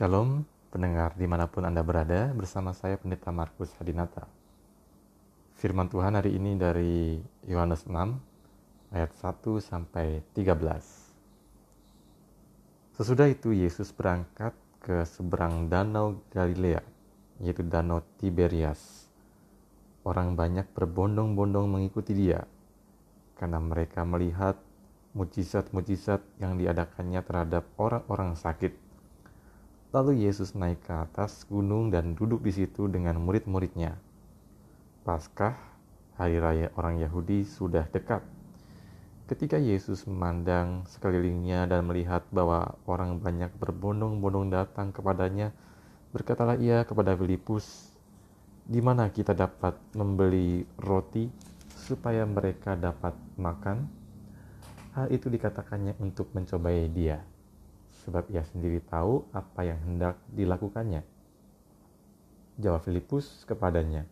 Shalom, pendengar di mana pun Anda berada, bersama saya Pendeta Markus Hadinata. Firman Tuhan hari ini dari Yohanes 6, ayat 1 sampai 13. Sesudah itu Yesus berangkat ke seberang danau Galilea, yaitu danau Tiberias. Orang banyak berbondong-bondong mengikuti dia, karena mereka melihat mujizat-mujizat yang diadakannya terhadap orang-orang sakit. Lalu Yesus naik ke atas gunung dan duduk di situ dengan murid-muridnya. Paskah, hari raya orang Yahudi, sudah dekat. Ketika Yesus memandang sekelilingnya dan melihat bahwa orang banyak berbondong-bondong datang kepadanya, berkatalah ia kepada Filipus, "Di mana kita dapat membeli roti supaya mereka dapat makan?" Hal itu dikatakannya untuk mencobai dia, sebab ia sendiri tahu apa yang hendak dilakukannya. Jawab Filipus kepadanya,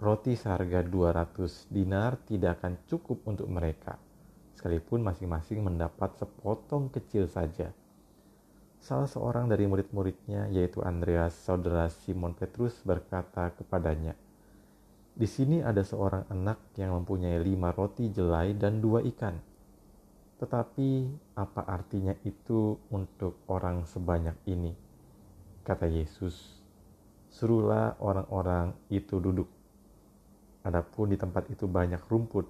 roti seharga 200 dinar tidak akan cukup untuk mereka, sekalipun masing-masing mendapat sepotong kecil saja. Salah seorang dari murid-muridnya, yaitu Andreas, saudara Simon Petrus, berkata kepadanya, Di sini ada seorang anak yang mempunyai lima roti jelai dan dua ikan tetapi apa artinya itu untuk orang sebanyak ini? Kata Yesus, suruhlah orang-orang itu duduk. Adapun di tempat itu banyak rumput.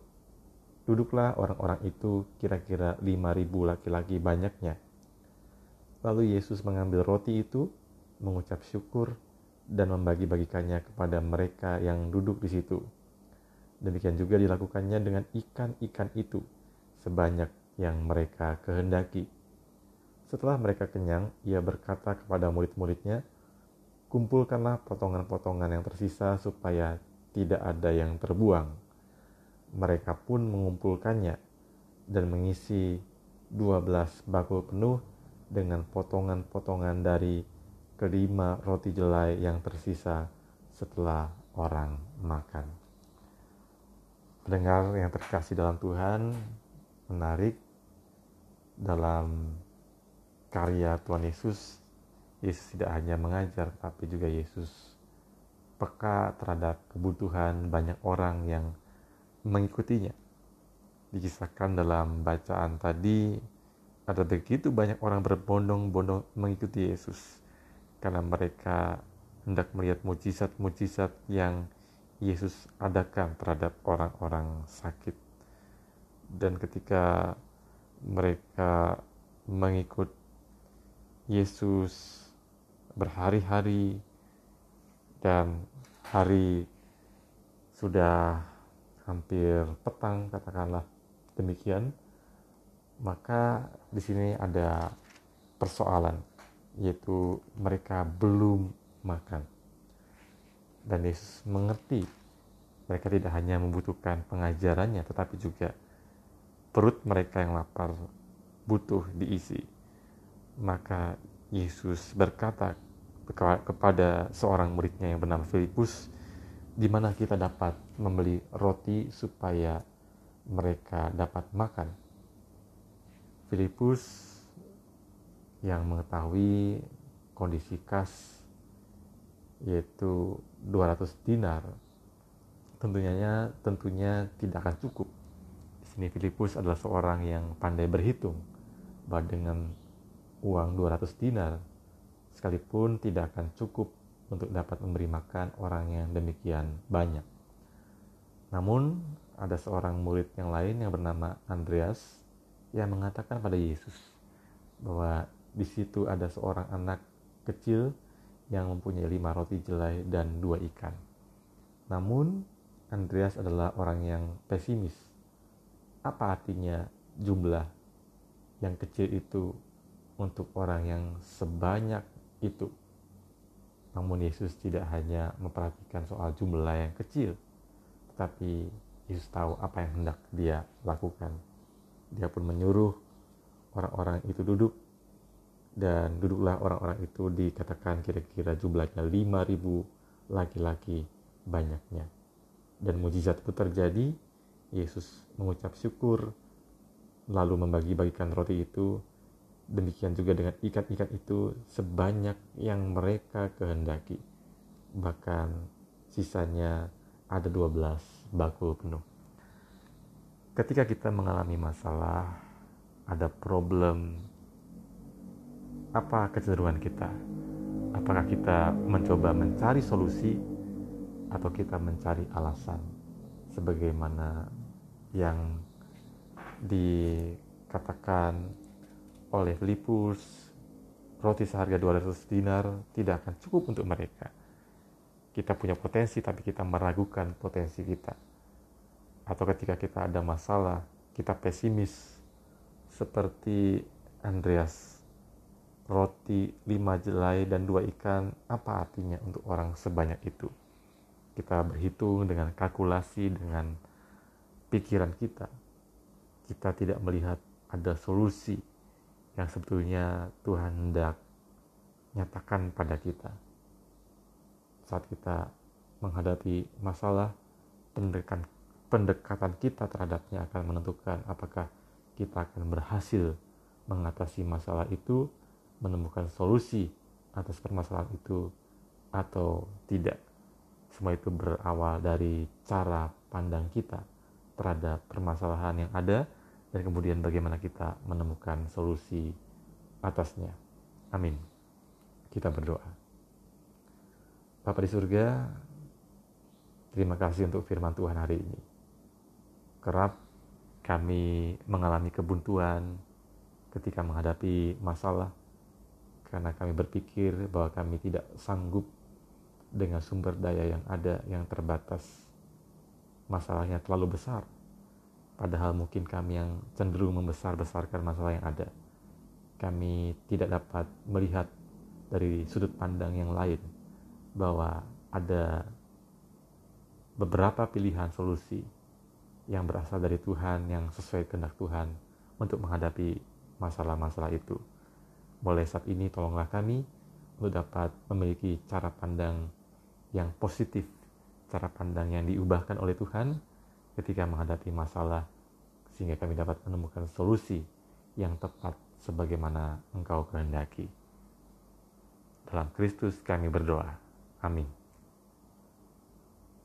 Duduklah orang-orang itu kira-kira lima ribu laki-laki banyaknya. Lalu Yesus mengambil roti itu, mengucap syukur, dan membagi-bagikannya kepada mereka yang duduk di situ. Demikian juga dilakukannya dengan ikan-ikan itu, sebanyak yang mereka kehendaki. Setelah mereka kenyang, ia berkata kepada murid-muridnya, "Kumpulkanlah potongan-potongan yang tersisa supaya tidak ada yang terbuang." Mereka pun mengumpulkannya dan mengisi 12 bakul penuh dengan potongan-potongan dari kelima roti jelai yang tersisa setelah orang makan. Pendengar yang terkasih dalam Tuhan, menarik dalam karya Tuhan Yesus, Yesus tidak hanya mengajar, tapi juga Yesus peka terhadap kebutuhan banyak orang yang mengikutinya. Dikisahkan dalam bacaan tadi, ada begitu banyak orang berbondong-bondong mengikuti Yesus karena mereka hendak melihat mujizat-mujizat yang Yesus adakan terhadap orang-orang sakit. Dan ketika mereka mengikut Yesus berhari-hari dan hari sudah hampir petang katakanlah demikian maka di sini ada persoalan yaitu mereka belum makan. Dan Yesus mengerti mereka tidak hanya membutuhkan pengajarannya tetapi juga perut mereka yang lapar butuh diisi. Maka Yesus berkata kepada seorang muridnya yang bernama Filipus, di mana kita dapat membeli roti supaya mereka dapat makan. Filipus yang mengetahui kondisi kas yaitu 200 dinar tentunya tentunya tidak akan cukup sini Filipus adalah seorang yang pandai berhitung bahwa dengan uang 200 dinar sekalipun tidak akan cukup untuk dapat memberi makan orang yang demikian banyak. Namun ada seorang murid yang lain yang bernama Andreas yang mengatakan pada Yesus bahwa di situ ada seorang anak kecil yang mempunyai lima roti jelai dan dua ikan. Namun Andreas adalah orang yang pesimis apa artinya jumlah yang kecil itu untuk orang yang sebanyak itu. Namun Yesus tidak hanya memperhatikan soal jumlah yang kecil, tetapi Yesus tahu apa yang hendak dia lakukan. Dia pun menyuruh orang-orang itu duduk dan duduklah orang-orang itu dikatakan kira-kira jumlahnya 5000 laki-laki banyaknya. Dan mujizat itu terjadi Yesus mengucap syukur, lalu membagi-bagikan roti itu, Demikian juga dengan ikan-ikan itu sebanyak yang mereka kehendaki. Bahkan sisanya ada 12 bakul penuh. Ketika kita mengalami masalah, ada problem, apa kecenderungan kita? Apakah kita mencoba mencari solusi atau kita mencari alasan sebagaimana yang dikatakan oleh Lipus roti seharga 200 dinar tidak akan cukup untuk mereka. Kita punya potensi tapi kita meragukan potensi kita. Atau ketika kita ada masalah, kita pesimis seperti Andreas. Roti, lima jelai, dan dua ikan, apa artinya untuk orang sebanyak itu? Kita berhitung dengan kalkulasi, dengan pikiran kita. Kita tidak melihat ada solusi yang sebetulnya Tuhan hendak nyatakan pada kita. Saat kita menghadapi masalah, pendekatan, pendekatan kita terhadapnya akan menentukan apakah kita akan berhasil mengatasi masalah itu, menemukan solusi atas permasalahan itu, atau tidak. Semua itu berawal dari cara pandang kita terhadap permasalahan yang ada dan kemudian bagaimana kita menemukan solusi atasnya. Amin. Kita berdoa. Bapak di surga, terima kasih untuk firman Tuhan hari ini. Kerap kami mengalami kebuntuan ketika menghadapi masalah karena kami berpikir bahwa kami tidak sanggup dengan sumber daya yang ada yang terbatas. Masalahnya terlalu besar Padahal mungkin kami yang cenderung membesar-besarkan masalah yang ada. Kami tidak dapat melihat dari sudut pandang yang lain bahwa ada beberapa pilihan solusi yang berasal dari Tuhan yang sesuai kehendak Tuhan untuk menghadapi masalah-masalah itu. Mulai saat ini tolonglah kami untuk dapat memiliki cara pandang yang positif, cara pandang yang diubahkan oleh Tuhan ketika menghadapi masalah sehingga kami dapat menemukan solusi yang tepat sebagaimana Engkau kehendaki. Dalam Kristus kami berdoa. Amin.